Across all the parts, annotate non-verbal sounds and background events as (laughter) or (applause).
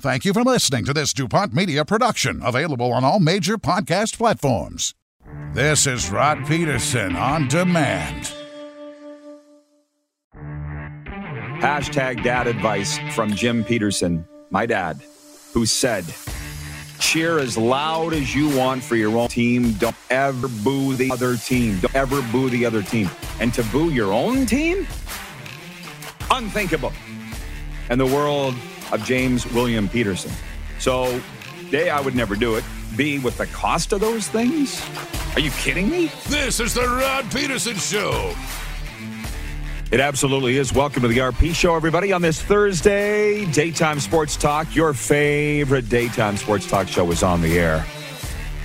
Thank you for listening to this DuPont Media production, available on all major podcast platforms. This is Rod Peterson on demand. Hashtag dad advice from Jim Peterson, my dad, who said, cheer as loud as you want for your own team. Don't ever boo the other team. Don't ever boo the other team. And to boo your own team? Unthinkable. And the world of James William Peterson. So, A, I would never do it. B, with the cost of those things? Are you kidding me? This is the Rod Peterson Show. It absolutely is. Welcome to the RP Show, everybody, on this Thursday. Daytime Sports Talk. Your favorite daytime sports talk show is on the air.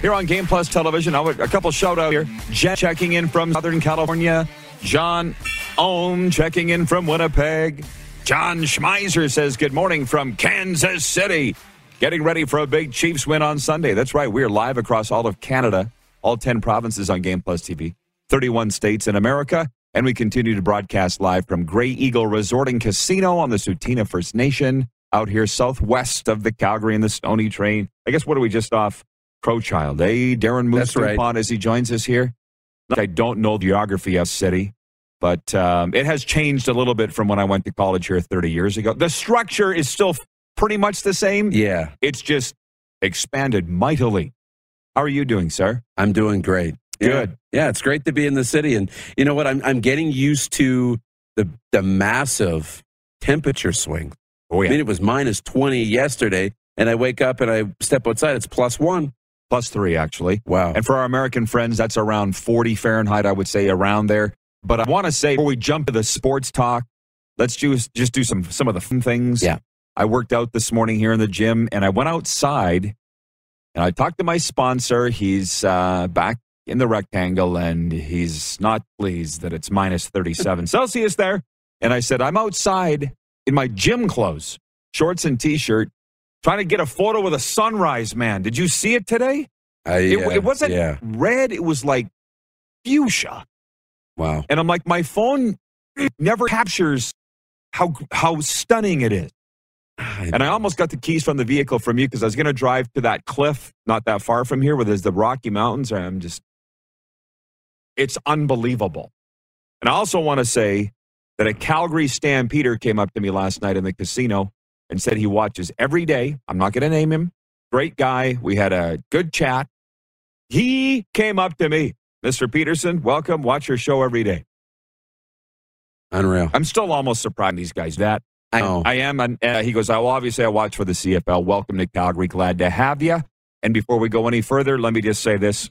Here on Game Plus Television, a couple shout out here. Jen checking in from Southern California. John Ohm checking in from Winnipeg. John Schmeiser says, Good morning from Kansas City. Getting ready for a big Chiefs win on Sunday. That's right. We're live across all of Canada, all 10 provinces on Game Plus TV, 31 states in America. And we continue to broadcast live from Grey Eagle Resort and Casino on the Tsuut'ina First Nation out here southwest of the Calgary and the Stoney Trail. I guess what are we just off? Crowchild, eh? Darren moves right. as he joins us here. I don't know the geography of city, but um, it has changed a little bit from when I went to college here 30 years ago. The structure is still pretty much the same. Yeah. It's just expanded mightily. How are you doing, sir? I'm doing great. Good. Yeah, yeah it's great to be in the city. And you know what? I'm, I'm getting used to the, the massive temperature swing. Oh, yeah. I mean, it was minus 20 yesterday, and I wake up and I step outside, it's plus one. Plus three, actually. Wow. And for our American friends, that's around 40 Fahrenheit, I would say, around there. But I want to say, before we jump to the sports talk, let's just, just do some, some of the fun things. Yeah. I worked out this morning here in the gym, and I went outside and I talked to my sponsor. He's uh, back in the rectangle, and he's not pleased that it's minus 37 (laughs) Celsius there. And I said, I'm outside in my gym clothes, shorts and t shirt, trying to get a photo with a sunrise, man. Did you see it today? I, It, uh, it wasn't Yeah. red, it was like fuchsia. Wow. And I'm like, my phone never captures how how stunning it is. And I almost got the keys from the vehicle from you because I was going to drive to that cliff not that far from here where there's the Rocky Mountains. And I'm just, it's unbelievable. And I also want to say that a Calgary Stampeder came up to me last night in the casino and said he watches every day. I'm not going to name him. Great guy. We had a good chat. He came up to me, Mr. Peterson, welcome. Watch your show every day. Unreal. I'm still almost surprised these guys that. I, Oh. I am. And uh, he goes, I well, obviously I watch for the CFL. Welcome to Calgary. Glad to have you. And before we go any further, let me just say this.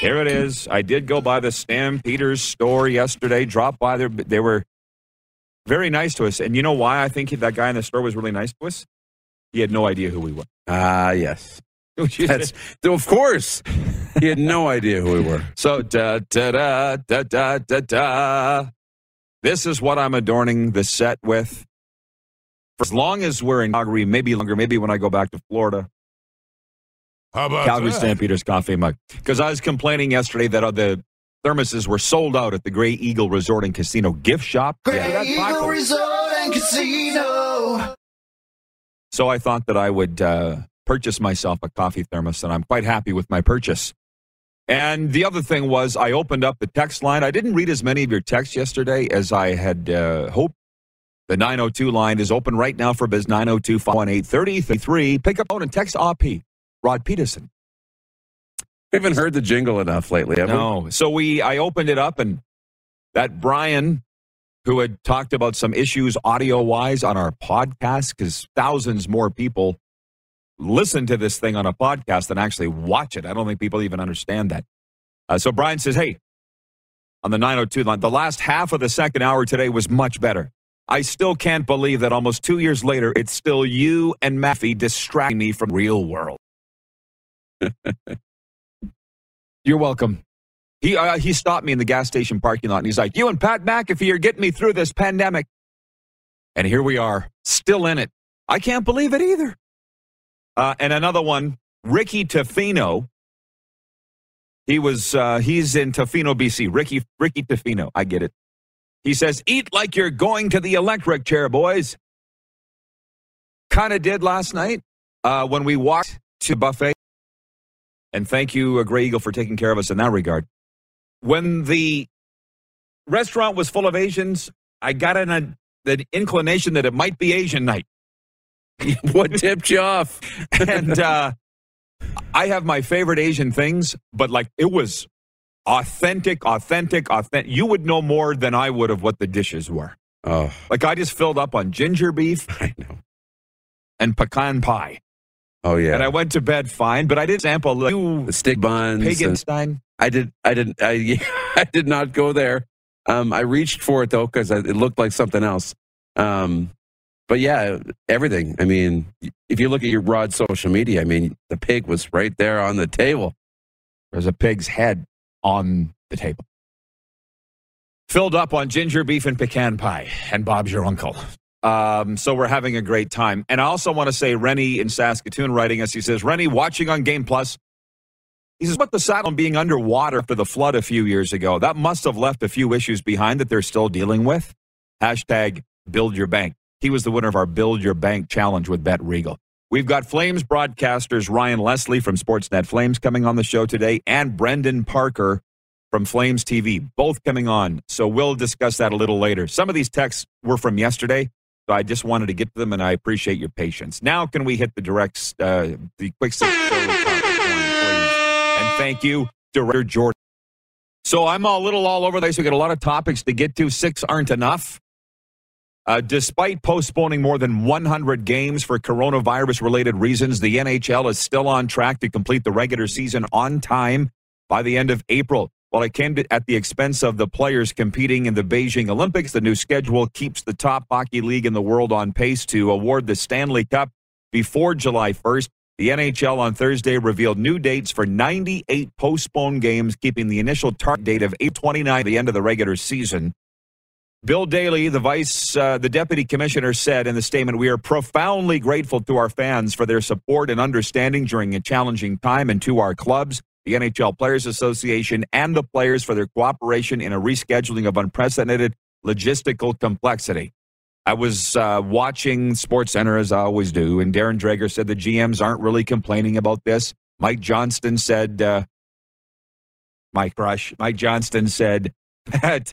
Here it is. I did go by the Stampeders store yesterday. Dropped by there. They were very nice to us. And you know why I think that guy in the store was really nice to us? He had no idea who we were. Ah, yes. (laughs) That's, of course. He had no (laughs) idea who we were. So da da da da da da da. This is what I'm adorning the set with. For as long as we're in Calgary, maybe longer, maybe when I go back to Florida. How about Calgary that? Stampeders coffee mug. Because I was complaining yesterday that uh, the thermoses were sold out at the Grey Eagle Resort and Casino gift shop. Yeah, that's popular. Resort and Casino. So I thought that I would uh, purchase myself a coffee thermos, and I'm quite happy with my purchase. And the other thing was, I opened up the text line. I didn't read as many of your texts yesterday as I had uh, hoped The 902 line is open right now for biz 902 518 Pick up phone and text OP. Rod Peterson. We haven't heard the jingle enough lately, have we? No. So we I opened it up and that Brian who had talked about some issues audio wise on our podcast because thousands more people listen to this thing on a podcast than actually watch it. I don't think people even understand that. Uh, so Brian says, "Hey, on the 902 line, the last half of the second hour today was much better. I still can't believe that almost two years later, it's still you and McAfee distracting me from real world." (laughs) You're welcome. He uh, he stopped me in the gas station parking lot and he's like, "You and Pat McAfee are getting me through this pandemic." And here we are, still in it. I can't believe it either. Uh, and another one, Ricky Tofino. He was uh, he's in Tofino, BC. Ricky Ricky Tofino. I get it. He says, "Eat like you're going to the electric chair, boys." Kind of did last night uh, when we walked to buffet. And thank you, uh, Grey Eagle, for taking care of us in that regard. When the restaurant was full of Asians, I got an, a, the inclination that it might be Asian night. (laughs) what tipped you off? and uh, I have my favorite Asian things, but like it was authentic, authentic, authentic. You would know more than I would of what the dishes were. Oh, Like I just filled up on ginger beef (laughs) I know. and pecan pie. Oh yeah. And I went to bed fine, but I did sample like, you the stick buns. Paganstein. I did. I didn't. I, (laughs) I did not go there. Um, I reached for it though because it looked like something else. Um, but yeah, everything. I mean, if you look at your broad social media, I mean, the pig was right there on the table. There's a pig's head on the table. Filled up on ginger beef and pecan pie. And Bob's your uncle. Um, so we're having a great time. And I also want to say, Rennie in Saskatoon writing us, he says, Rennie, watching on Game Plus. He says, what the saddle being underwater after the flood a few years ago, that must have left a few issues behind that they're still dealing with. Hashtag build your bank. He was the winner of our Build Your Bank challenge with Bet Regal. We've got Flames broadcasters Ryan Leslie from Sportsnet Flames coming on the show today and Brendan Parker from Flames TV, both coming on. So we'll discuss that a little later. Some of these texts were from yesterday, so I just wanted to get to them, and I appreciate your patience. Now, can we hit the directs, uh, the quick? And thank you, Director Jordan. So I'm a little all over the place. We got a lot of topics to get to. Six aren't enough. Uh, despite postponing more than 100 games for coronavirus related reasons, the NHL is still on track to complete the regular season on time by the end of April. While it came to, at the expense of the players competing in the Beijing Olympics, the new schedule keeps the top hockey league in the world on pace to award the Stanley Cup before July 1st. The NHL on Thursday revealed new dates for 98 postponed games, keeping the initial target date of 829, the end of the regular season. Bill Daly, the vice, uh, the deputy commissioner, said in the statement, "We are profoundly grateful to our fans for their support and understanding during a challenging time, and to our clubs, the NHL Players Association, and the players for their cooperation in a rescheduling of unprecedented logistical complexity." I was uh, watching Sports Center as I always do, and Darren Dreger said the GMs aren't really complaining about this. Mike Johnston said, uh, "My crush." Mike Johnston said (laughs) that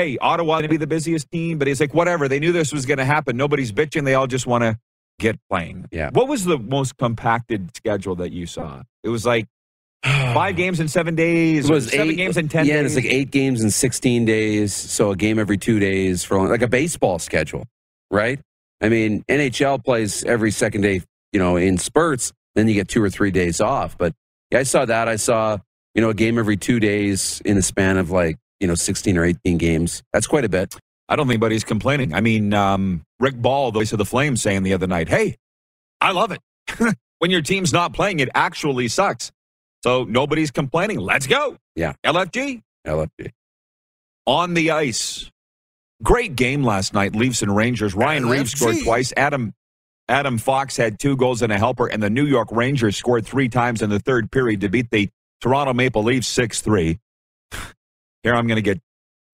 hey, Ottawa going to be the busiest team, but he's like, whatever. They knew this was going to happen. Nobody's bitching. They all just want to get playing. Yeah. What was the most compacted schedule that you saw? It was like (sighs) five games in seven days. It was seven eight, games in ten Yeah, days. it's like eight games in 16 days. So a game every two days for like a baseball schedule, right? I mean, NHL plays every second day, you know, in spurts. Then you get two or three days off. But yeah, I saw that. I saw, you know, a game every two days in a span of like, you know, 16 or 18 games. That's quite a bit. I don't think anybody's complaining. I mean, um, Rick Ball, the voice of the Flames, saying the other night, "Hey, I love it. (laughs) when your team's not playing, it actually sucks." So nobody's complaining. Let's go. Yeah. LFG. LFG. on the ice. Great game last night, Leafs and Rangers. Ryan Reaves scored twice. Adam Adam Fox had two goals and a helper, and the New York Rangers scored three times in the third period to beat the Toronto Maple Leafs 6 3. Here I'm going to get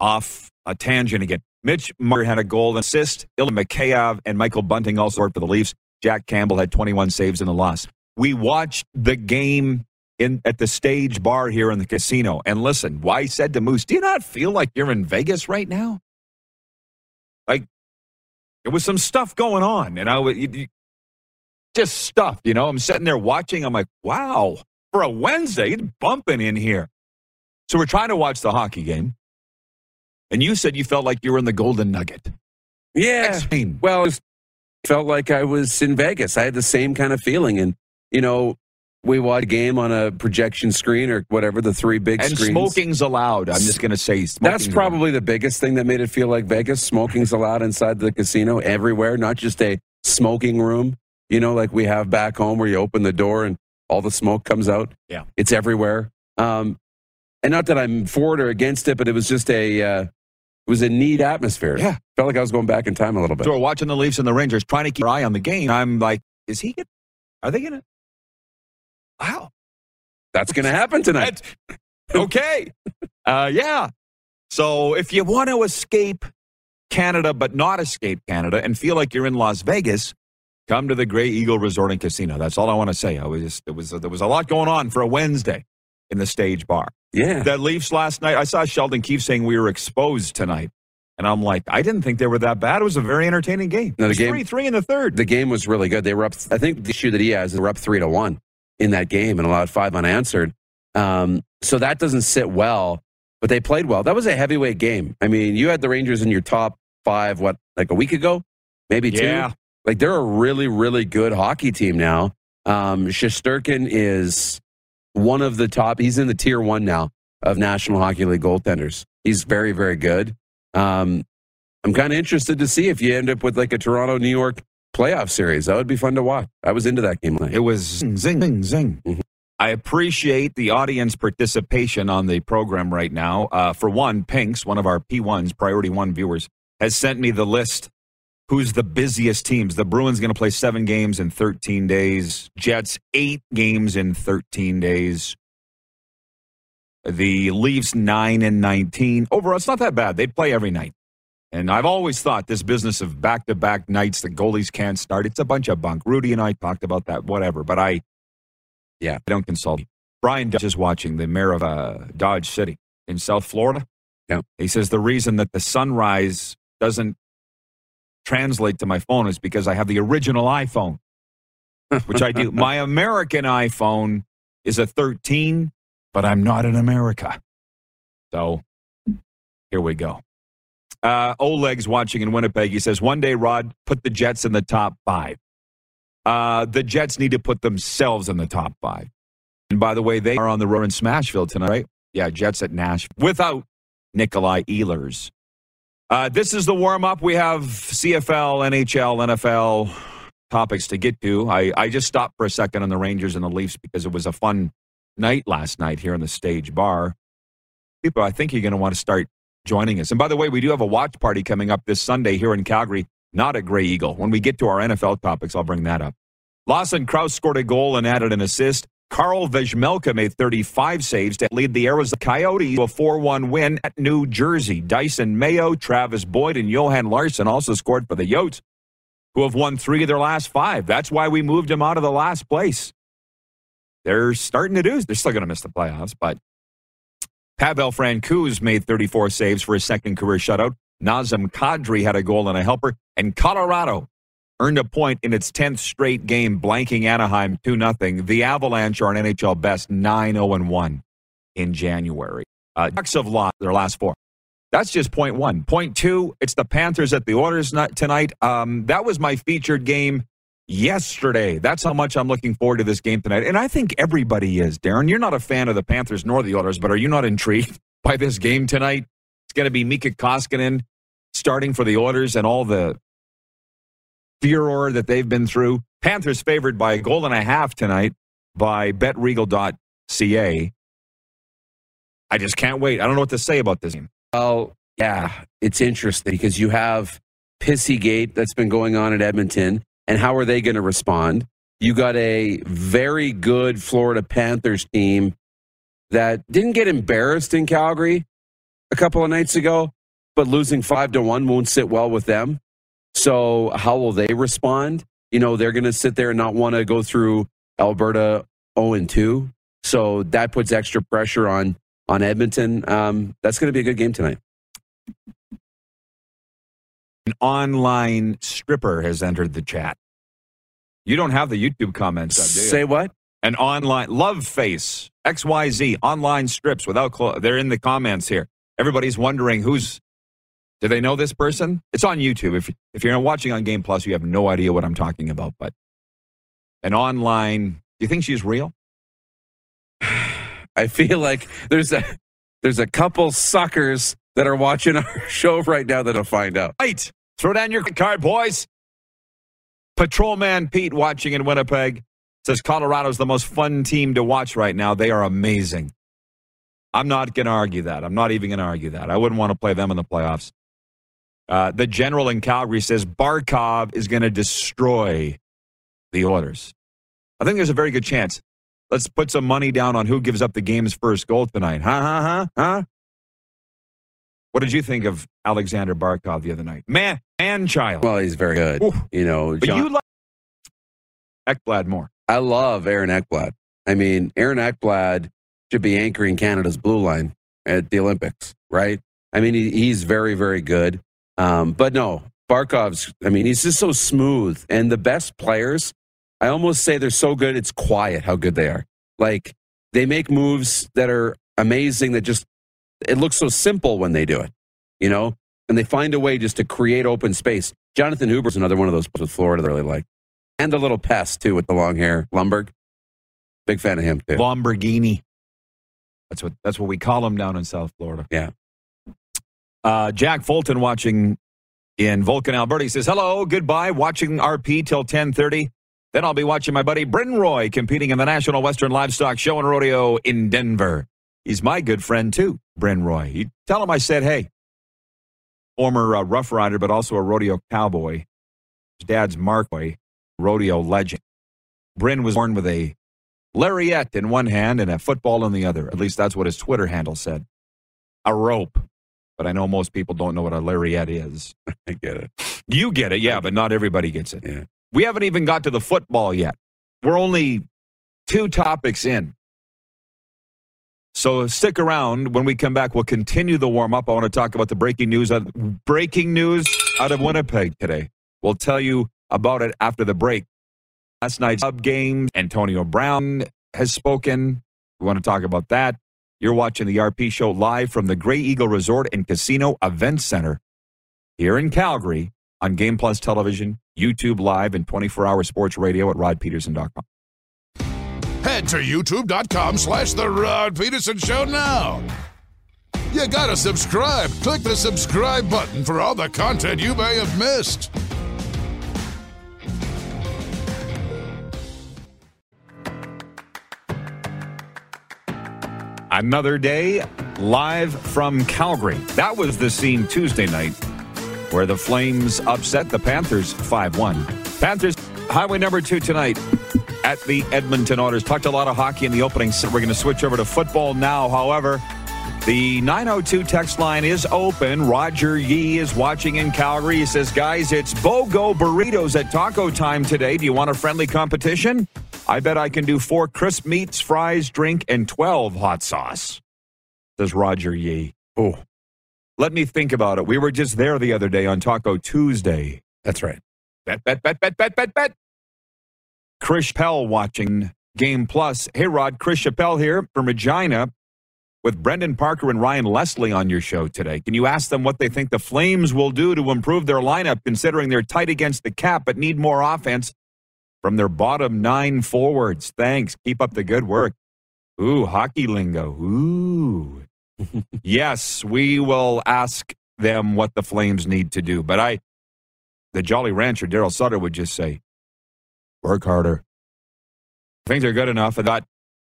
off a tangent again. Mitch Marner had a goal and assist. Ilya Mikheyev and Michael Bunting also scored for the Leafs. Jack Campbell had 21 saves in the loss. We watched the game in at the stage bar here in the casino. And listen, why said to Moose, do you not feel like you're in Vegas right now? Like There was some stuff going on, and I was just stuff. You know, I'm sitting there watching. I'm like, wow, for a Wednesday, it's bumping in here. So we're trying to watch the hockey game, and you said you felt like you were in the Golden Nugget. Yeah. Explain. Well, it felt like I was in Vegas. I had the same kind of feeling. And, you know, we watched a game on a projection screen or whatever, the three big And screens. smoking's allowed. I'm just going to say That's allowed. probably the biggest thing that made it feel like Vegas. Smoking's allowed inside the casino everywhere, not just a smoking room, you know, like we have back home where you open the door and all the smoke comes out. Yeah. It's everywhere. Um, and not that I'm for it or against it, but it was just a, uh, it was a neat atmosphere. Yeah. Felt like I was going back in time a little bit. So we're watching the Leafs and the Rangers, trying to keep our eye on the game. I'm like, is he? Gonna, are they going to? Wow. That's going to happen tonight. Okay. (laughs) Uh, yeah. So if you want to escape Canada, but not escape Canada and feel like you're in Las Vegas, come to the Grey Eagle Resort and Casino. That's all I want to say. I was just, it was, there was a lot going on for a Wednesday in the stage bar. Yeah. That Leafs last night, I saw Sheldon Keefe saying we were exposed tonight. And I'm like, I didn't think they were that bad. It was a very entertaining game. No, the it was game- 3 3 in the third. the game was really good. They were up. I think the issue that he has, is they were up three to one in that game and allowed five unanswered. Um, so that doesn't sit well. But they played well. That was a heavyweight game. I mean, you had the Rangers in your top five. What, like a week ago, maybe two. Yeah. Like they're a really, really good hockey team now. Um, Shesterkin is one of the top. He's in the tier one now of National Hockey League goaltenders. He's very, very good. Um, I'm kind of interested to see if you end up with like a Toronto New York playoff series. That would be fun to watch. I was into that game last It was zing, zing, zing. Mhm. I appreciate the audience participation on the program right now. Uh, for one, Pinks, one of our P1s, Priority One viewers, has sent me the list. Who's the busiest teams? The Bruins going to play seven games in 13 days. Jets, eight games in 13 days. The Leafs, nine and 19. Overall, it's not that bad. They play every night. And I've always thought this business of back to back nights, the goalies can't start, it's a bunch of bunk. Rudy and I talked about that, whatever. But I, Yeah. I don't consult. Brian Dodge is watching the mayor of uh, Dodge City in South Florida. Yeah. He says the reason that the sunrise doesn't translate to my phone is because I have the original iPhone, which I do. (laughs) my American iPhone is a 13, but I'm not in America. So here we go. Uh, Oleg's watching in Winnipeg. He says, one day, Rod, put the Jets in the top five. Uh, the Jets need to put themselves in the top five. And by the way, they are on the road in Smashville tonight, right? Yeah, Jets at Nashville without Nikolai Ehlers. Uh, this is the warm up. We have CFL, NHL, NFL topics to get to. I, I just stopped for a second on the Rangers and the Leafs because it was a fun night last night here in the stage bar. People, I think you're going to want to start joining us. And by the way, we do have a watch party coming up this Sunday here in Calgary, not at Grey Eagle. When we get to our NFL topics, I'll bring that up. Lawson Crouse scored a goal and added an assist. Carl Vejmelka made 35 saves to lead the Arizona Coyotes to a 4 1 win at New Jersey. Dysin Mayo, Travis Boyd, and Johan Larsson also scored for the Yotes, who have won three of their last five. That's why we moved them out of the last place. They're starting to do. They're still going to miss the playoffs, but Pavel Francouz made 34 saves for his second career shutout. Nazem Kadri had a goal and a helper, and Colorado earned a point in its 10th straight game, blanking Anaheim 2 0. The Avalanche are an NHL best 9 0 1 in January. Uh, Ducks have lost their last four. That's just point one. Point two, it's the Panthers at the Oilers tonight. Um, that was my featured game yesterday. That's how much I'm looking forward to this game tonight. And I think everybody is. Darren, you're not a fan of the Panthers nor the Oilers, but are you not intrigued (laughs) by this game tonight? It's going to be Mikko Koskinen starting for the Oilers and all the furor that they've been through. Panthers favored by a goal and a half tonight by betregal.ca. I just can't wait. I don't know what to say about this game. Well, yeah, it's interesting because you have Pissygate that's been going on at Edmonton, and how are they going to respond? You got a very good Florida Panthers team that didn't get embarrassed in Calgary a couple of nights ago, but losing five to one won't sit well with them. So, how will they respond? You know, they're going to sit there and not want to go through Alberta 0 and 2. So, that puts extra pressure on on Edmonton. Um, that's going to be a good game tonight. An online stripper has entered the chat. You don't have the YouTube comments up? Say what? An online love face XYZ online strips without clothes. They're in the comments here. Everybody's wondering who's. Do they know this person? It's on YouTube. If if you're watching on Game Plus, you have no idea what I'm talking about. But an online. Do you think she's real? (sighs) I feel like there's a there's a couple suckers that are watching (laughs) our show right now that'll find out. Right. Throw down your card, boys. Patrolman Pete watching in Winnipeg says Colorado's the most fun team to watch right now. They are amazing. I'm not going to argue that. I'm not even going to argue that. I wouldn't want to play them in the playoffs. Uh, the general in Calgary says Barkov is going to destroy the Oilers. I think there's a very good chance. Let's put some money down on who gives up the game's first goal tonight. Huh, huh, huh, huh? What did you think of Alexander Barkov the other night? Man, man child. Well, he's very good. Oof. You know, but John- you like Ekblad more. I love Aaron Ekblad. I mean, Aaron Ekblad should be anchoring Canada's blue line at the Olympics, right? I mean, he, he's very, very good. Um, but no, Barkov's, I mean, he's just so smooth. And the best players, I almost say they're so good, it's quiet how good they are. Like, they make moves that are amazing that just, it looks so simple when they do it, you know? And they find a way just to create open space. Jonathan Huber's another one of those with Florida that I really like. And the little pest, too, with the long hair. Lomberg. Big fan of him, too. Lamborghini. That's what that's what we call him down in South Florida. Yeah. Uh, Jack Fulton watching in Vulcan, Alberta. He says, "Hello, goodbye. Watching RP till ten thirty. Then I'll be watching my buddy Bryn Roy competing in the National Western Livestock Show and Rodeo in Denver. He's my good friend too, Bryn Roy. You tell him I said hey. Former uh, Rough Rider, but also a rodeo cowboy. His dad's Mark Roy, rodeo legend. Bryn was born with a lariat in one hand and a football in the other. At least that's what his Twitter handle said. A rope. But I know most people don't know what a lariat is. (laughs) I get it. You get it, yeah, but not everybody gets it. Yeah. We haven't even got to the football yet. We're only two topics in. So stick around. When we come back, we'll continue the warm up. I want to talk about the breaking news. Out, breaking news out of Winnipeg today. We'll tell you about it after the break. Last night's sub game, Antonio Brown has spoken. We want to talk about that. You're watching the RP show live from the Grey Eagle Resort and Casino Event Center here in Calgary on Game Plus Television, YouTube Live, and 24 hour sports radio at rodpeterson.com. Head to youtube.com slash The Rod Peterson Show now. You gotta subscribe. Click the subscribe button for all the content you may have missed. Another day live from Calgary. That was the scene Tuesday night where the Flames upset the Panthers 5 1. Panthers, highway number two tonight at the Edmonton Oilers. Talked a lot of hockey in the opening. So we're going to switch over to football now. However, the 902 text line is open. Roger Yee is watching in Calgary. He says, Guys, it's BOGO burritos at taco time today. Do you want a friendly competition? I bet I can do four crisp meats, fries, drink, and 12 hot sauce, says Roger Yee. Oh, let me think about it. We were just there the other day on Taco Tuesday. That's right. Bet, bet, bet, bet, bet, bet, bet. Chris Chappelle watching Game Plus. Hey, Rod, Chris Chappelle here from Regina with Brendan Parker and Ryan Leslie on your show today. Can you ask them what they think the Flames will do to improve their lineup, considering they're tight against the cap but need more offense from their bottom nine forwards? Thanks. Keep up the good work. Ooh, hockey lingo. Ooh. (laughs) yes, we will ask them what the Flames need to do. But I, the Jolly Rancher, Darryl Sutter, would just say, work harder. I think they're good enough. I got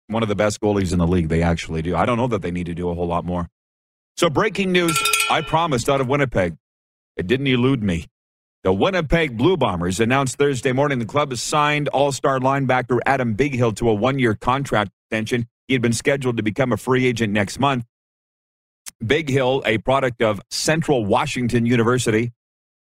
one of the best goalies in the league. They actually do. I don't know that they need to do a whole lot more. So, breaking news I promised out of Winnipeg. It didn't elude me. The Winnipeg Blue Bombers announced Thursday morning the club has signed all star linebacker Adam Bighill to a one year contract extension. He had been scheduled to become a free agent next month. Bighill, a product of Central Washington University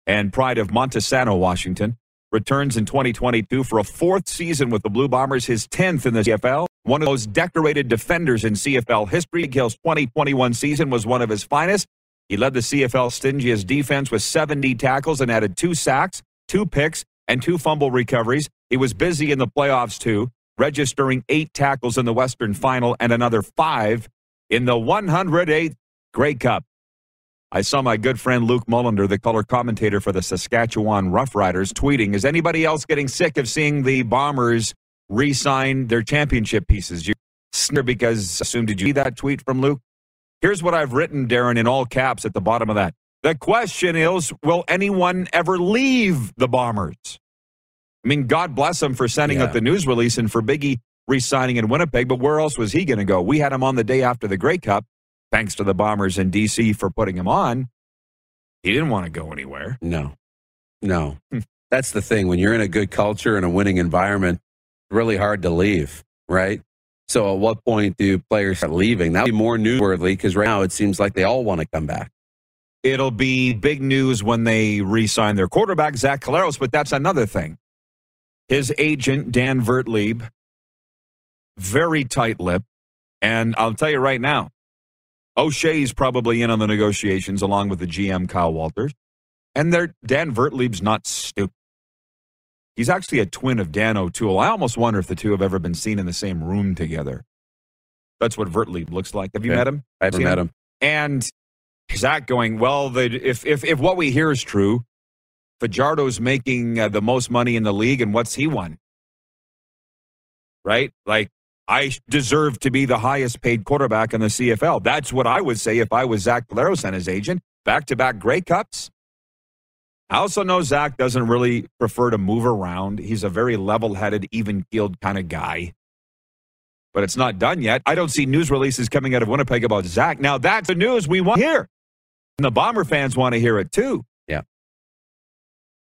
and pride of Montesano, Washington, returns in 2022 for a fourth season with the Blue Bombers, his 10th in the CFL. One of those decorated defenders in CFL history. Bighill's 2021 season was one of his finest. He led the CFL stingiest defense with 70 tackles and added two sacks, two picks, and two fumble recoveries. He was busy in the playoffs too, registering eight tackles in the Western Final and another five in the 108th Grey Cup. I saw my good friend Luke Mullender, the color commentator for the Saskatchewan Roughriders, tweeting, Is anybody else getting sick of seeing the Bombers re sign their championship pieces? You because assume did you see that tweet from Luke? Here's what I've written, Darren, in all caps at the bottom of that. The question is Will anyone ever leave the Bombers? I mean, God bless him for sending Yeah. out the news release and for Biggie re signing in Winnipeg, but where else was he going to go? We had him on the day after the Grey Cup, thanks to the Bombers in D.C. for putting him on. He didn't want to go anywhere. No, no. Hmm. That's the thing. When you're in a good culture and a winning environment, it's really hard to leave, right? So, at what point do players start leaving? That would be more newsworthy because right now it seems like they all want to come back. It'll be big news when they re sign their quarterback, Zach Collaros, but that's another thing. His agent, Dan Vertlieb, very tight lipped. And I'll tell you right now, O'Shea's probably in on the negotiations along with the GM, Kyle Walters. And they're, Dan Vertlieb's not stupid. He's actually a twin of Dan O'Toole. I almost wonder if the two have ever been seen in the same room together. That's what Vertlieb looks like. Have you Okay. met him? I haven't Seen met him. And Zach going, well, the, if, if, if what we hear is true, Fajardo's making uh, the most money in the league, and what's he won? Right? Like, I deserve to be the highest paid quarterback in the CFL. That's what I would say if I was Zach Collaros and his agent. Back to back Grey Cups. I also know Zach doesn't really prefer to move around. He's a very level headed, even keeled kind of guy. But it's not done yet. I don't see news releases coming out of Winnipeg about Zach. Now, that's the news we want to hear. And the Bomber fans want to hear it too. Yeah.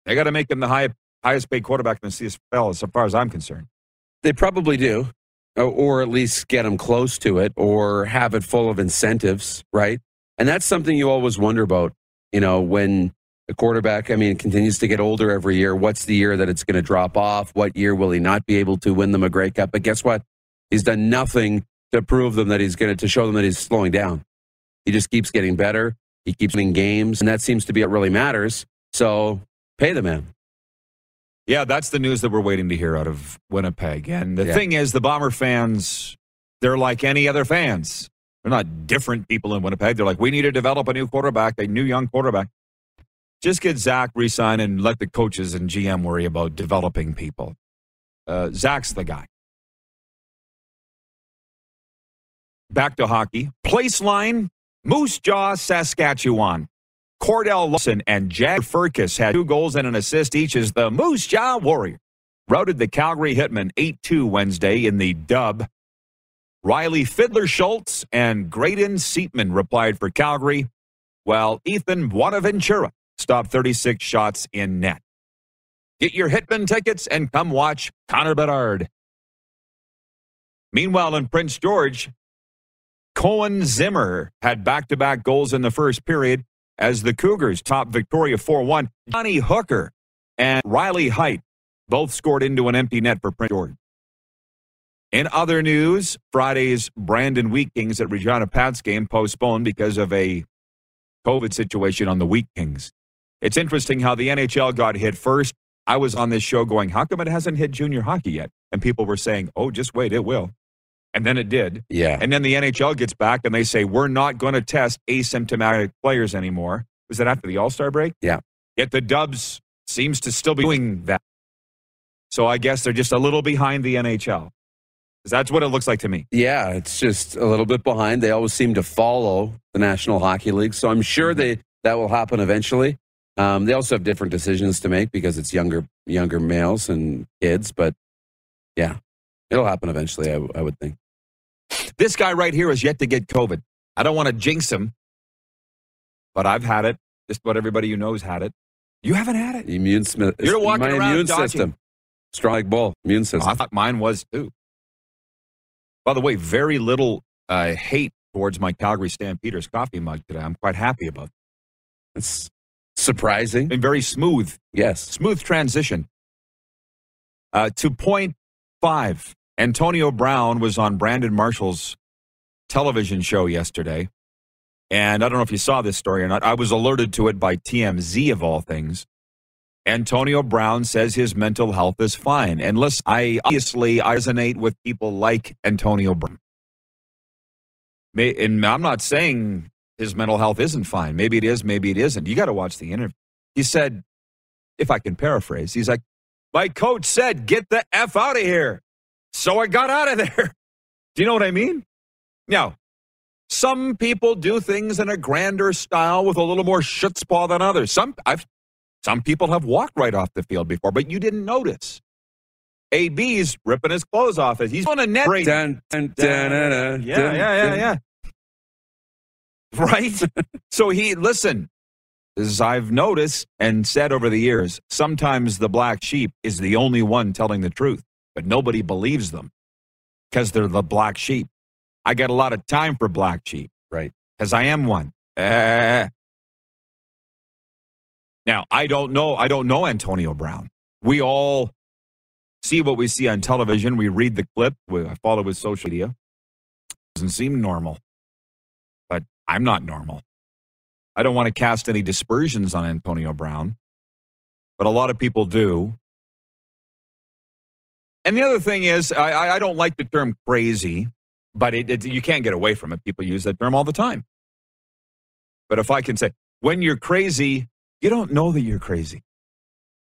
They got to make him the high, highest paid quarterback in the CFL, as far as I'm concerned. They probably do, or, or at least get him close to it, or have it full of incentives, right? And that's something you always wonder about. You know, when a quarterback, I mean, continues to get older every year. What's the year that it's going to drop off? What year will he not be able to win them a Grey Cup? But guess what? He's done nothing to prove them that he's going to to show them that he's slowing down. He just keeps getting better. He keeps winning games, and that seems to be what really matters. So pay the man. Yeah, that's the news that we're waiting to hear out of Winnipeg. And the Yeah. thing is, the Bomber fans, they're like any other fans. They're not different people in Winnipeg. They're like, we need to develop a new quarterback, a new young quarterback. Just get Zach re-sign and let the coaches and GM worry about developing people. Uh, Zach's the guy. Back to hockey. Place line, Moose Jaw, Saskatchewan. Cordell Lawson and Jack Firkus had two goals and an assist each as the Moose Jaw Warrior routed the Calgary Hitmen 8 2 Wednesday in the dub. Riley Fiddler Schultz and Grayden Siepmann replied for Calgary, while Ethan Bonaventura stopped 36 shots in net. Get your Hitmen tickets and come watch Connor Bedard. Meanwhile, in Prince George, Koehn Ziemmer had back to back goals in the first period as the Cougars topped Victoria 4 1. Johnny Hooker and Riley Heidt both scored into an empty net for Prince George. In other news, Friday's Brandon Wheat Kings at Regina Pats game postponed because of a COVID situation on the Wheat Kings. It's interesting how the NHL got hit first. I was on this show going, how come it hasn't hit junior hockey yet? And people were saying, oh, just wait, it will. And then it did. Yeah. And then the NHL gets back and they say, we're not going to test asymptomatic players anymore. Was that after the All Star break? Yeah. Yet the Dubs seems to still be doing that. So I guess they're just a little behind the NHL. That's what it looks like to me. Yeah, it's just a little bit behind. They always seem to follow the National Hockey League, so I'm sure mm-hmm. they that will happen eventually. Um, they also have different decisions to make because it's younger younger males and kids, but yeah, it'll happen eventually. I would think. This guy right here has yet to get COVID. I don't want to jinx him, but I've had it. Just about everybody you know's had it. You haven't had it. Immune sm- You're walking my around immune dodging. system, strong like bull, immune system. I thought mine was too. By the way, very little uh, hate towards my Calgary Stampeders coffee mug today. I'm quite happy about it. It's surprising. and very smooth, Yes. smooth transition. Uh, to point five, Antonio Brown was on Brandon Marshall's television show yesterday. And I don't know if you saw this story or not. I was alerted to it by TMZ of all things. Antonio Brown says his mental health is fine. And listen, I obviously I resonate with people like Antonio Brown. May, and I'm not saying his mental health isn't fine. Maybe it is, maybe it isn't. You got to watch the interview. He said, if I can paraphrase, he's like, my coach said, get the F out of here. So I got out of (laughs) there. Do you know what I mean? Now, some people do things in a grander style with a little more chutzpah than others. Some I've some people have walked right off the field before, but you didn't notice. AB's ripping his clothes off as he's on a net break. Dun, dun, dun, dun, dun, Yeah, dun, yeah, yeah, dun. yeah. (laughs) Right? so he, listen, as I've noticed and said over the years, sometimes the black sheep is the only one telling the truth, but nobody believes them because they're the black sheep. I got a lot of time for black sheep Right. because I am one. Eh. (laughs) Now, I don't know. I don't know Antonio Brown. We all see what we see on television. We read the clip. We, I follow his social media. Doesn't seem normal, I'm not normal. I don't want to cast any dispersions on Antonio Brown, but a lot of people do. And the other thing is, I, I- don't like the term crazy, but it, it, you can't get away from it. People use that term all the time. But if I can say, when you're crazy, you don't know that you're crazy.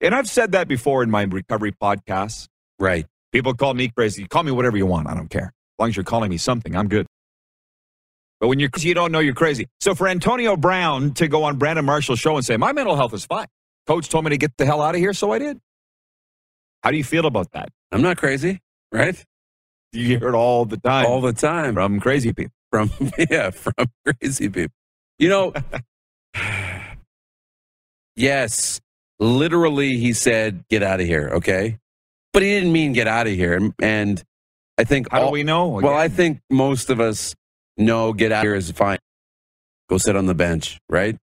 And I've said that before in my recovery podcasts. Right. People call me crazy. Call me whatever you want. I don't care. As long as you're calling me something, I'm good. But when you're crazy, you don't know you're crazy. So for Antonio Brown to go on Brandon Marshall's show and say, my mental health is fine. Coach told me to get the hell out of here, so I did. How do you feel about that? I'm not crazy, right? You hear it all the time All the time. from crazy people. from (laughs) yeah from (laughs) crazy people you know (sighs) yes literally he said get out of here okay but he didn't mean get out of here and, i think How all- do we know? well i think most of us know get out of here is fine. Go sit on the bench right?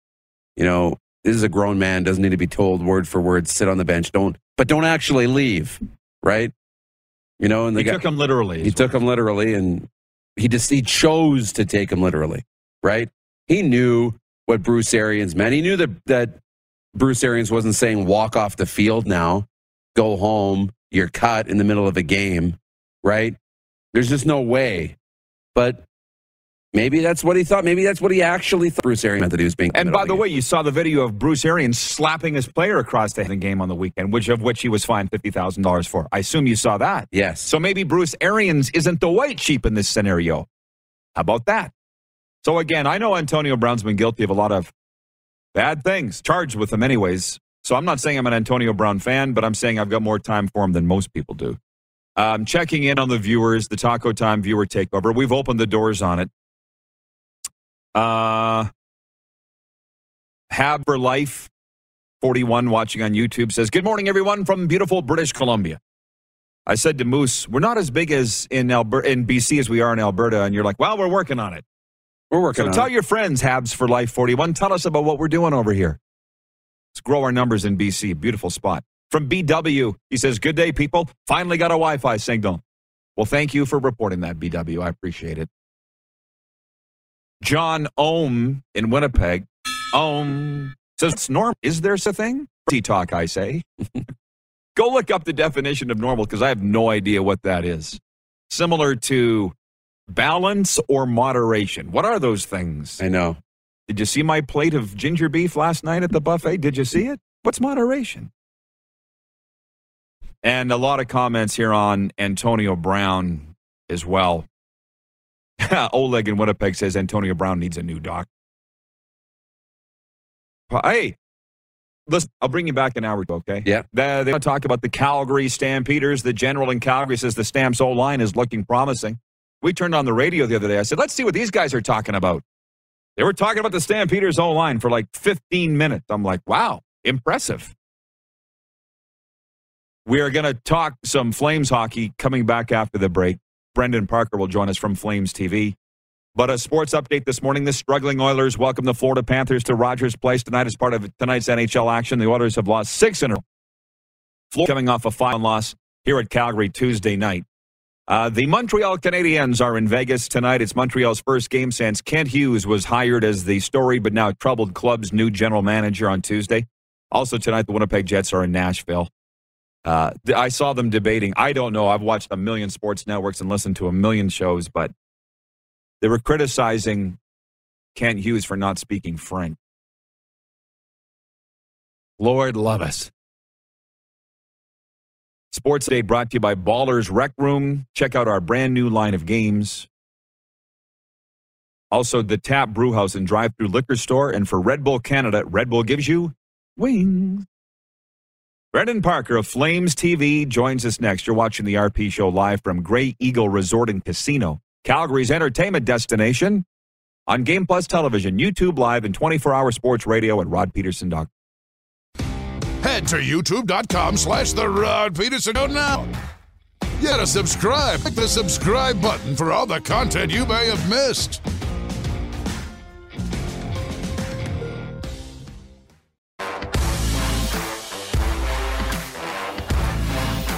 You know this is a grown man doesn't need to be told word for word sit on the bench don't but don't actually leave right? You know and the he guy took him literally. he took him literally and he just he chose to take him literally right? He knew what bruce arians meant. He knew that that bruce arians wasn't saying walk off the field now go home you're cut in the middle of a game right? There's just no way. But maybe that's what he thought maybe that's what he actually thought bruce arians meant that he was being And by the way, you saw the video of Bruce Arians slapping his player across the the game on the weekend, which of which he was fined fifty thousand dollars for. I assume you saw that. yes So maybe Bruce Arians isn't the white sheep in this scenario. How about that? So again, I know Antonio Brown's been guilty of a lot of bad things, charged with them anyways. So I'm not saying I'm an Antonio Brown fan, but I'm saying I've got more time for him than most people do. Um, checking in on the viewers, the Taco Time viewer takeover. We've opened the doors on it. Uh, Hab for Life 41 watching on YouTube says, Good morning, everyone from beautiful British Columbia. I said to Moose, we're not as big as in Alberta, in BC as we are in Alberta. And you're like, well, we're working on it. we're working So tell it. your friends, Habs for Life 41. Tell us about what we're doing over here. Let's grow our numbers in BC. Beautiful spot. From BW, he says, Good day, people. Finally got a Wi Fi signal. Well, thank you for reporting that, BW. I appreciate it. John Ohm in Winnipeg. Ohm says, It's normal. Is there such a thing? Tea talk, I say. (laughs) Go look up the definition of normal because I have no idea what that is. Similar to balance or moderation. What are those things? i know Did you see my plate of ginger beef last night at the buffet? Did you see it? What's moderation? And a lot of comments here on Antonio Brown as well. (laughs) Oleg in Winnipeg says Antonio Brown needs a new doc. Hey, listen, I'll bring you back an hour, okay? Yeah. They, they want to talk about the Calgary Stampeders. The general in Calgary says the Stamps O line is looking promising. We turned on the radio the other day. I said, let's see what these guys are talking about. They were talking about the Stampeders O line for like 15 minutes. I'm like, wow, impressive. We are going to talk some Flames hockey coming back after the break. Brendan Parker will join us from Flames TV. But a sports update this morning. The struggling Oilers welcome the Florida Panthers to Rogers Place tonight as part of tonight's NHL action. The Oilers have lost six in a row. Florida coming off a five loss here at Calgary Tuesday night. Uh, the Montreal Canadiens are in Vegas tonight. It's Montreal's first game since Kent Hughes was hired as the story but now troubled club's new general manager on Tuesday. Also tonight, the Winnipeg Jets are in Nashville. Uh, I saw them debating. I don't know. I've watched a million sports networks and listened to a million shows, but they were criticizing Kent Hughes for not speaking French. Lord love us. Sports Day brought to you by Ballers Rec Room. Check out our brand new line of games. Also, the Tap Brewhouse and Drive Through Liquor Store. And for Red Bull Canada, Red Bull gives you wings. Brendan Parker of Flames TV joins us next. You're watching the RP show live from Grey Eagle Resort and Casino, Calgary's entertainment destination, on Game Plus Television, YouTube Live, and 24 hour sports radio at rodpeterson.com. Head to youtube.com slash The Rod Peterson Show now. You gotta subscribe. Click the subscribe button for all the content you may have missed.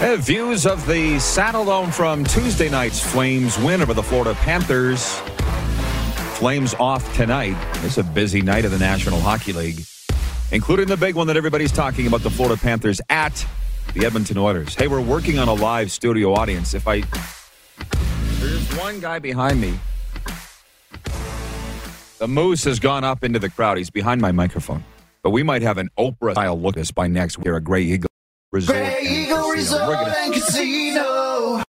(laughs) Hey, views of the Saddledome from Tuesday night's Flames win over the Florida Panthers. Flames off tonight. It's a busy night of the National Hockey League, including the big one that everybody's talking about the Florida Panthers at the Edmonton Oilers. Hey, we're working on a live studio audience. If I. There's one guy behind me. The Moose has gone up into the crowd. He's behind my microphone. But we might have an Oprah style look at this by next week. A Grey Eagle Resort. Grey and Eagle Casino. Resort We're gonna- and Casino.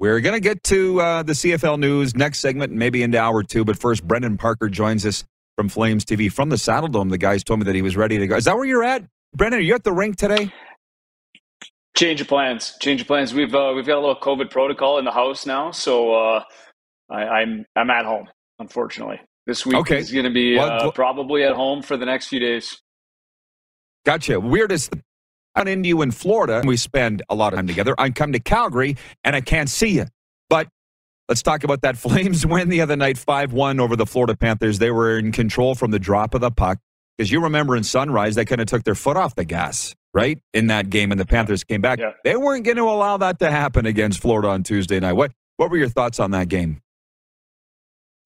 We're going to get to uh, the CFL news next segment, maybe into hour two. But first, Brendan Parker joins us from Flames TV from the Saddledome. The guys told me that he was ready to go. Is that where you're at? Brendan, are you at the rink today? Change of plans. Change of plans. We've uh, we've got a little COVID protocol in the house now, so uh, I, I'm I'm at home. Unfortunately, this week Okay. is going to be Well, uh, gl- probably at home for the next few days. Gotcha. Weird I'm into you in Florida. We spend a lot of time together. I come to Calgary and I can't see you. But let's talk about that (laughs) Flames win the other night, 5 1 over the Florida Panthers. They were in control from the drop of the puck. Because you remember in Sunrise, they kind of took their foot off the gas, right? In that game, and the Panthers came back. Yeah. They weren't going to allow that to happen against Florida on Tuesday night. What, what were your thoughts on that game?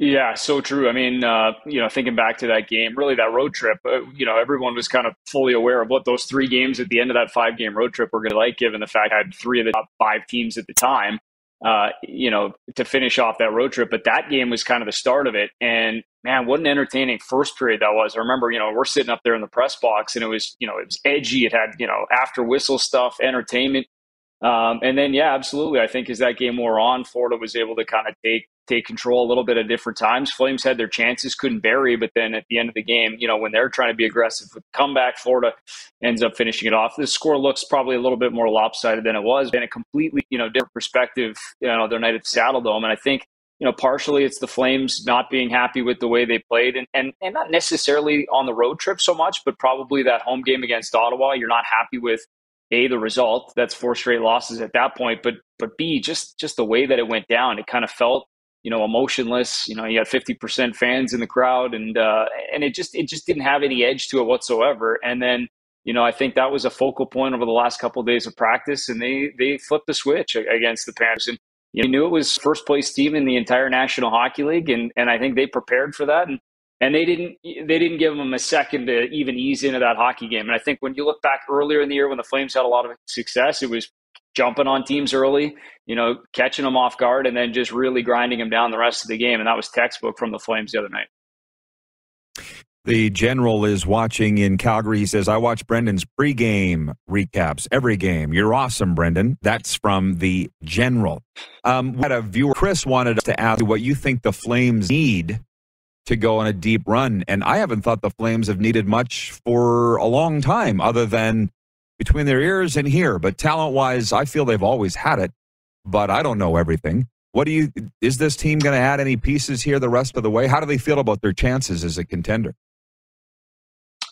Yeah, so true. I mean, uh, you know, thinking back to that game, really that road trip, uh, you know, everyone was kind of fully aware of what those three games at the end of that five game road trip were going to like, given the fact I had three of the top five teams at the time, uh, you know, to finish off that road trip. But that game was kind of the start of it. And man, what an entertaining first period that was. I remember, you know, we're sitting up there in the press box and it was, you know, it was edgy. It had, you know, after whistle stuff, entertainment. Um, and then, yeah, absolutely. I think as that game wore on, Florida was able to kind of take take control a little bit at different times. Flames had their chances, couldn't bury, but then at the end of the game, you know, when they're trying to be aggressive with comeback, Florida ends up finishing it off. The score looks probably a little bit more lopsided than it was, and a completely, you know, different perspective, you know, their night at the Saddledome. And I think, you know, partially it's the Flames not being happy with the way they played and, and, and not necessarily on the road trip so much, but probably that home game against Ottawa, you're not happy with a the result that's four straight losses at that point but but b just just the way that it went down it kind of felt you know emotionless you know you had 50% fans in the crowd and uh and it just it just didn't have any edge to it whatsoever and then you know i think that was a focal point over the last couple of days of practice and they they flipped the switch against the panthers and you knew it was first place team in the entire national hockey league and and i think they prepared for that and and they didn't they didn't give them a second to even ease into that hockey game. And I think when you look back earlier in the year when the Flames had a lot of success, it was jumping on teams early, you know, catching them off guard, and then just really grinding them down the rest of the game. And that was textbook from the Flames the other night. The general is watching in Calgary. He says, I watch Brendan's pregame recaps every game. You're awesome, Brendan. That's from the general. Um, had a viewer, Chris, wanted us to ask you what you think the Flames need to go on a deep run. And I haven't thought the Flames have needed much for a long time, other than between their ears and here. But talent wise, I feel they've always had it, but I don't know everything. What do you, is this team going to add any pieces here the rest of the way? How do they feel about their chances as a contender?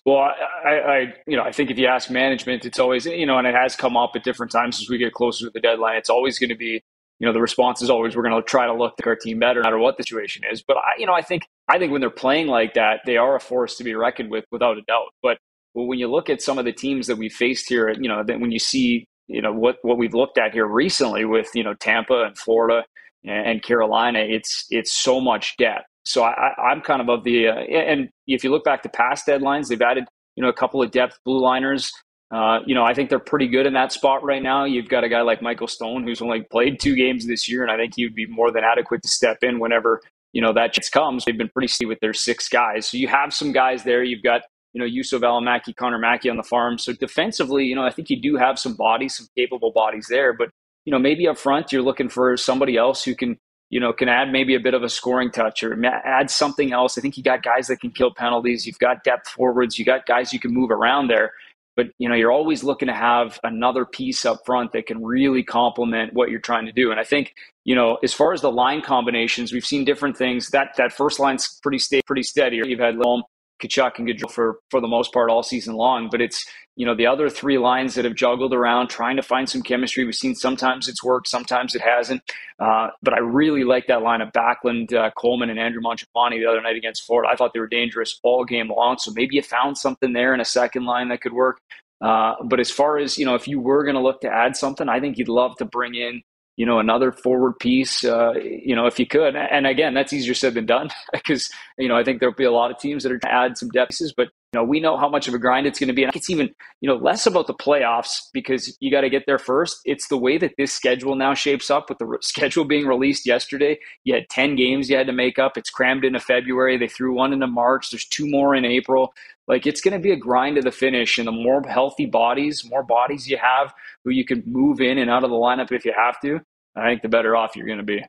Well, I, I, you know, I think if you ask management, it's always, you know, and it has come up at different times as we get closer to the deadline. It's always going to be, you know, the response is always we're going to try to look our team better, no matter what the situation is. But I, you know, I think, I think when they're playing like that, they are a force to be reckoned with, without a doubt. But when you look at some of the teams that we faced here, you know, that when you see you know what what we've looked at here recently with you know Tampa and Florida and, Carolina, it's it's so much depth. So I, I'm kind of of the uh, and if you look back to past deadlines, they've added you know a couple of depth blue liners. Uh, you know, I think they're pretty good in that spot right now. You've got a guy like Michael Stone who's only played two games this year, and I think he would be more than adequate to step in whenever you know that chance comes. They've been pretty steady with their six guys, so you have some guys there. You've got you know Juuso Valimaki, Connor Mackey on the farm. So defensively, you know, I think you do have some bodies, some capable bodies there. But you know, maybe up front, you're looking for somebody else who can you know, can add maybe a bit of a scoring touch or add something else. I think you got guys that can kill penalties. You've got depth forwards. You got guys you can move around there. But you know, you're always looking to have another piece up front that can really complement what you're trying to do. And I think, you know, as far as the line combinations, we've seen different things. That that first line's pretty stay pretty steady. You've had Lom, Tkachuk, and Gaudreau for for the most part all season long. But it's you know the other three lines that have juggled around trying to find some chemistry we've seen sometimes it's worked sometimes it hasn't uh, but i really like that line of backlund uh, coleman and andrew mangiapane the other night against florida i thought they were dangerous all game long so maybe you found something there in a second line that could work uh, but as far as you know if you were going to look to add something i think you'd love to bring in you know another forward piece uh, you know if you could. And again that's easier said than done (laughs) because you know i think there'll be a lot of teams that are to add some depth pieces but know, we know how much of a grind it's going to be. And it's even, you know, less about the playoffs because you got to get there first. It's the way that this schedule now shapes up with the re- schedule being released yesterday. You had 10 games you had to make up. It's crammed into February. They threw one into March. There's two more in April. Like it's going to be a grind to the finish. And the more healthy bodies, more bodies you have who you can move in and out of the lineup if you have to, I think the better off you're going to be.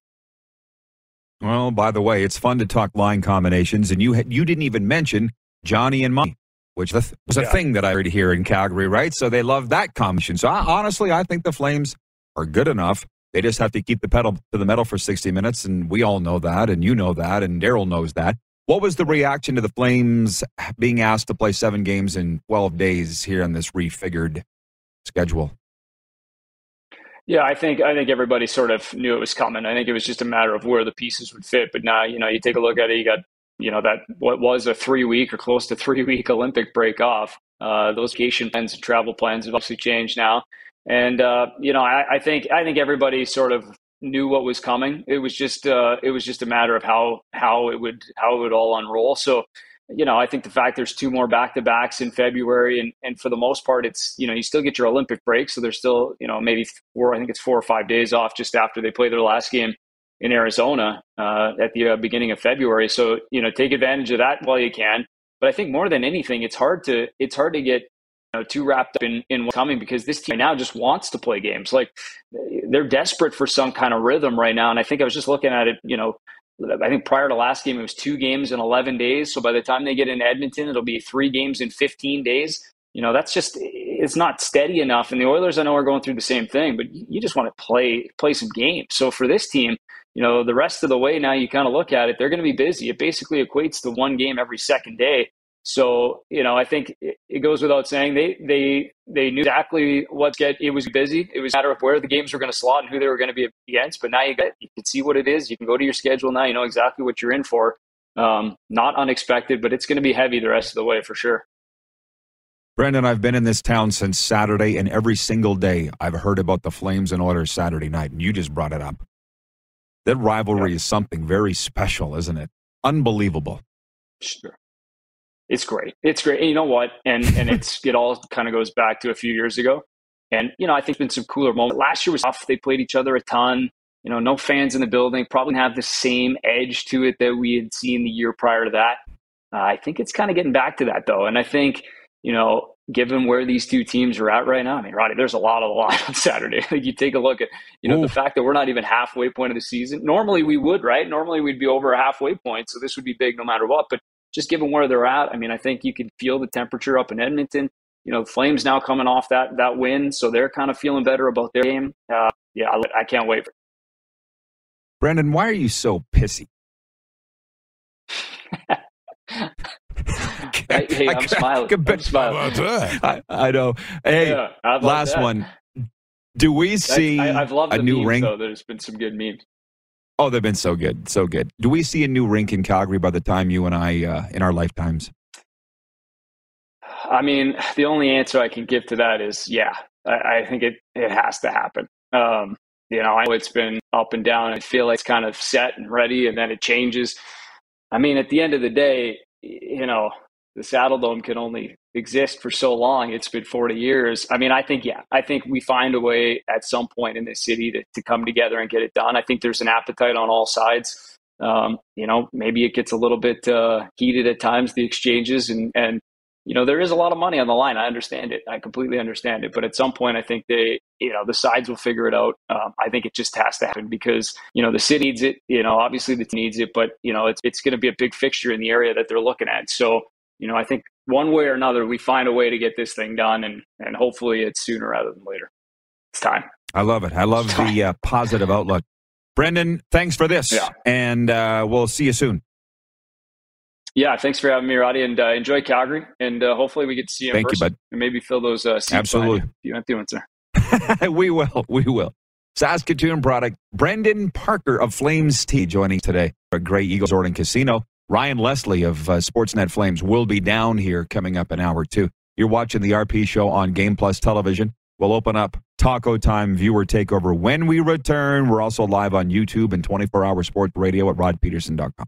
Well, by the way, it's fun to talk line combinations, and you you didn't even mention Johnny and Money, which was a yeah. thing that I heard here in Calgary, right? So they love that combination. So I, honestly, I think the Flames are good enough. They just have to keep the pedal to the metal for 60 minutes, and we all know that, and you know that, and Darryl knows that. What was the reaction to the Flames being asked to play seven games in 12 days here on this refigured schedule? Yeah, I think I think everybody sort of knew it was coming. I think it was just a matter of where the pieces would fit. But now, you know, you take a look at it. You got you know that what was a three week or close to three week Olympic break off. Uh, those vacation plans and travel plans have obviously changed now, and uh, you know I, I, think I think everybody sort of knew what was coming. It was just uh, it was just a matter of how how it would how it would all unroll. So you know I think the fact there's two more back to backs in February, and and for the most part it's you know you still get your Olympic break, so there's still you know maybe four I think it's four or five days off just after they play their last game in Arizona uh, at the uh, beginning of February. So you know, take advantage of that while you can. But I think more than anything, it's hard to it's hard to get you know, too wrapped up in, in what's coming because this team right now just wants to play games. Like they're desperate for some kind of rhythm right now. And I think I was just looking at it, you know, I think prior to last game, it was two games in 11 days. So by the time they get in Edmonton, it'll be three games in 15 days. You know, that's just, it's not steady enough. And the Oilers, I know, are going through the same thing, but you just want to play, play some games. So for this team, you know, the rest of the way now you kind of look at it, they're going to be busy. It basically equates to one game every second day. So, you know, I think it goes without saying they they they knew exactly what get it was busy. It was a matter of where the games were going to slot and who they were going to be against. But now you got you can see what it is. You can go to your schedule now. You know exactly what you're in for. Um, not unexpected, but it's going to be heavy the rest of the way for sure. Brendan, I've been in this town since Saturday, and every single day I've heard about the Flames and Oilers Saturday night, and you just brought it up. That rivalry yeah. is something very special, isn't it? Unbelievable. Sure. It's great. It's great. And you know what? And and it's (laughs) it all kind of goes back to a few years ago. And you know, I think it's been some cooler moments. Last year was tough. They played each other a ton. You know, no fans in the building. Probably have the same edge to it that we had seen the year prior to that. Uh, I think it's kind of getting back to that though. And I think you know given where these two teams are at right now, I mean, Roddy, there's a lot of a lot (laughs) on Saturday. like you take a look at, you know, Ooh. the fact that we're not even halfway point of the season. Normally we would, right? Normally we'd be over a halfway point, so this would be big no matter what. But just given where they're at, I mean, I think you can feel the temperature up in Edmonton. You know, Flames now coming off that that win, so they're kind of feeling better about their game. Uh, yeah, I, I can't wait. For Brendan, why are you so pissy? (laughs) I, hey, I'm smiling. I'm smiling. I, I, know. Hey, yeah, last that? one. Do we see I, have loved a new memes, ring? Though. There's been some good memes. Oh, they've been so good, so good. Do we see a new rink in Calgary by the time you and I uh, in our lifetimes? I mean, the only answer I can give to that is yeah. I, I think it it has to happen. Um, you know, I know it's been up and down. I feel like it's kind of set and ready, and then it changes. I mean, at the end of the day, you know, the Saddledome can only exist for so long. It's been 40 years. I mean, I think, yeah, I think we find a way at some point in this city to, to come together and get it done. I think there's an appetite on all sides. Um, you know, maybe it gets a little bit uh, heated at times, the exchanges, and, and, you know, there is a lot of money on the line. I understand it. I completely understand it. But at some point, I think they, you know, the sides will figure it out. Um, I think it just has to happen because, you know, the city needs it. You know, obviously the needs it, but, you know, it's, it's going to be a big fixture in the area that they're looking at. So, you know, I think one way or another, we find a way to get this thing done, and and hopefully it's sooner rather than later. It's time. I love it. I love the uh, positive outlook. Brendan, thanks for this, yeah. and uh, we'll see you soon. Yeah, thanks for having me, Roddy, and uh, enjoy Calgary, and uh, hopefully we get to see you. Thank you, bud. And maybe fill those uh, seats. Absolutely, you sir. (laughs) we will. We will. Saskatoon product Brendan Parker of Flames TV joining today at Grey Eagle Resort Casino. Ryan Leslie of uh, Sportsnet Flames will be down here coming up an hour two. You're watching the RP show on Game Plus Television. We'll open up Taco Time viewer takeover when we return. We're also live on YouTube and 24 hour sports radio at rodpeterson.com.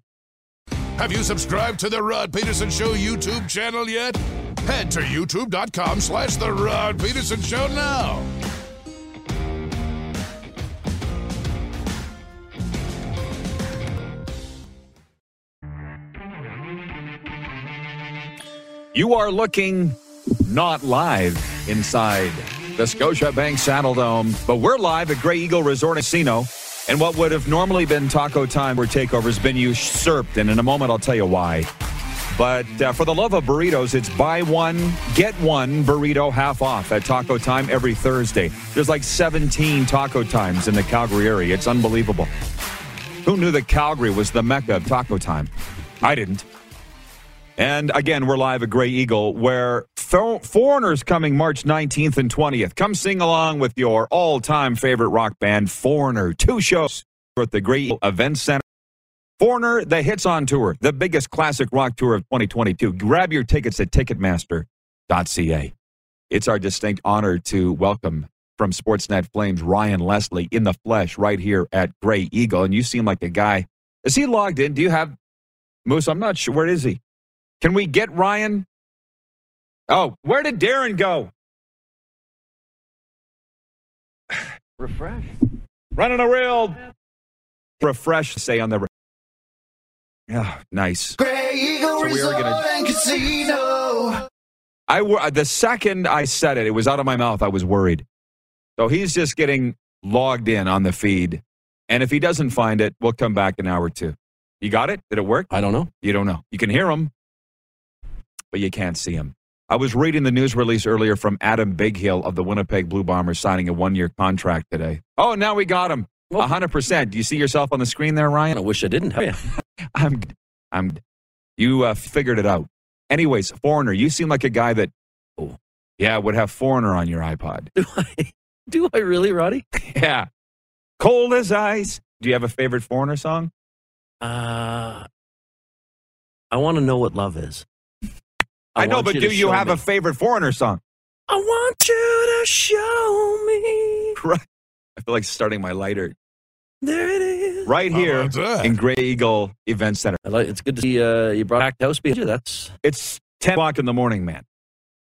Have you subscribed to the Rod Peterson Show YouTube channel yet? Head to youtube.com slash the Rod Peterson Show now. You are looking not live inside the Scotiabank Saddledome, but we're live at Grey Eagle Resort Casino. And what would have normally been taco time where takeover's been usurped. And in a moment, I'll tell you why. But uh, for the love of burritos, it's buy one, get one burrito half off at Taco Time every Thursday. There's like 17 taco times in the Calgary area. It's unbelievable. Who knew that Calgary was the mecca of taco time? I didn't. And again, we're live at Grey Eagle, where Foreigner's coming March 19th and 20th. Come sing along with your all time favorite rock band, Foreigner. Two shows at the Grey Eagle Event Center. Foreigner, the Hits on Tour, the biggest classic rock tour of 2022. Grab your tickets at Ticketmaster.ca. It's our distinct honor to welcome from Sportsnet Flames Ryan Leslie in the flesh right here at Grey Eagle. And you seem like a guy. Is he logged in? Do you have Moose? I'm not sure. Where is he? Can we get Ryan? Oh, where did Darren go? Refresh. Running a real refresh, say on the. Yeah, nice. Grey Eagle So we are Resort gonna- and Casino. I wor- uh, the second I said it, it was out of my mouth. I was worried. So he's just getting logged in on the feed, and if he doesn't find it, we'll come back an hour or two. You got it? Did it work? I don't know. You don't know. You can hear him, but you can't see him. I was reading the news release earlier from Adam Bighill of the Winnipeg Blue Bombers signing a one-year contract today. Oh, now we got him. A hundred percent. Do you see yourself on the screen there, Ryan? I wish I didn't have (laughs) you. I'm, I'm. You uh, figured it out. Anyways, foreigner, you seem like a guy that, oh, yeah, would have foreigner on your iPod. (laughs) Do I? Do I really, Roddy? (laughs) Yeah, cold as ice. Do you have a favorite foreigner song? Uh, I want to know what love is. I, know, but you do you have me. a favorite foreigner song? I want you to show me. (laughs) Right. I feel like starting my lighter There it is. right How here about in Grey Eagle Event Center. I like, it's good to see uh, you brought back house behind you. That's It's ten o'clock in the morning, man.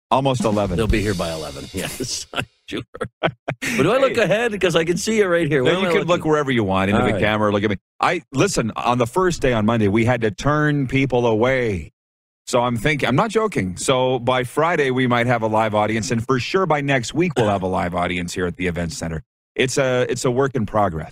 Almost eleven. they'll be here by eleven. (laughs) Yes, I'm sure. (laughs) but do I look ahead because I can see you right here? Where No, you I can looking? look wherever you want into All the right. camera. Look at me. I listen. On the first day on Monday, we had to turn people away. So I'm thinking. I'm not joking. So by Friday, we might have a live audience, and for sure by next week, we'll have a live audience here at the event center. It's a it's a work in progress.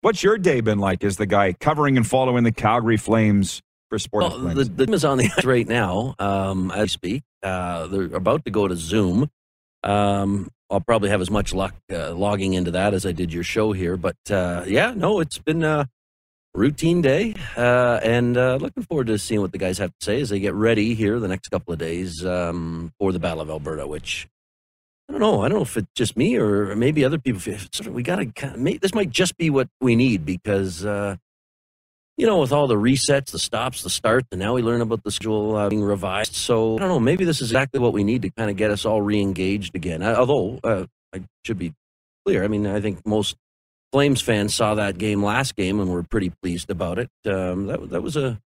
What's your day been like as the guy covering and following the Calgary Flames for Sports Well, the, the team is on the ice right now um, as I speak. Uh, they're about to go to Zoom. Um, I'll probably have as much luck uh, logging into that as I did your show here. But uh, yeah, no, it's been a routine day, uh, and uh, looking forward to seeing what the guys have to say as they get ready here the next couple of days um, for the Battle of Alberta. Which I don't know. I don't know if it's just me or maybe other people. we got to. This might just be what we need because. Uh, you know, with all the resets, the stops, the starts, and now we learn about the schedule uh, being revised. So I don't know. Maybe this is exactly what we need to kind of get us all re-engaged again. Uh, although uh, I should be clear. I mean, I think most Flames fans saw that game last game and were pretty pleased about it. Um, that that was a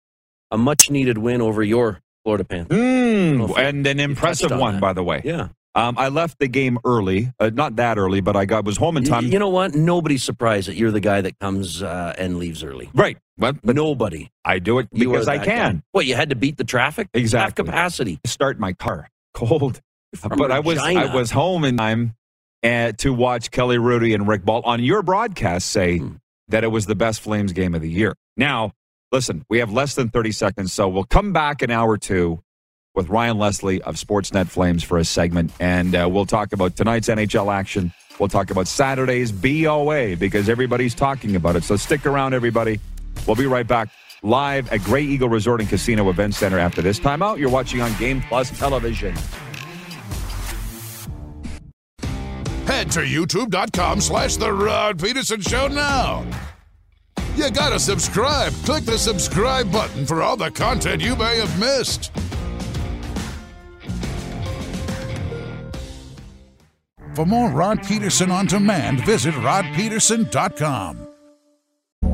a much needed win over your Florida Panthers. Mm, and an impressive on one, that. by the way. Yeah. Um, I left the game early, uh, not that early, but I got was home in time. You know what? Nobody's surprised that you're the guy that comes uh, and leaves early. right, but, Nobody. I do it because I can. guy. What, you had to beat the traffic? Exactly. Half capacity. Start my car (laughs) cold, From but I was I was home in time uh, to watch Kelly Hrudey and Rick Ball on your broadcast say Hmm. that it was the best Flames game of the year. Now, listen, we have less than thirty seconds, so we'll come back an hour two with Ryan Leslie of Sportsnet Flames for a segment, and uh, we'll talk about tonight's NHL action. We'll talk about Saturday's BOA because everybody's talking about it. So stick around, everybody. We'll be right back live at Grey Eagle Resort and Casino Event Center after this timeout. You're watching on Game Plus Television. Head to youtube.com slash The Rod Peterson Show now. You gotta subscribe. Click the subscribe button for all the content you may have missed. For more Rod Peterson on demand, visit rodpeterson.com.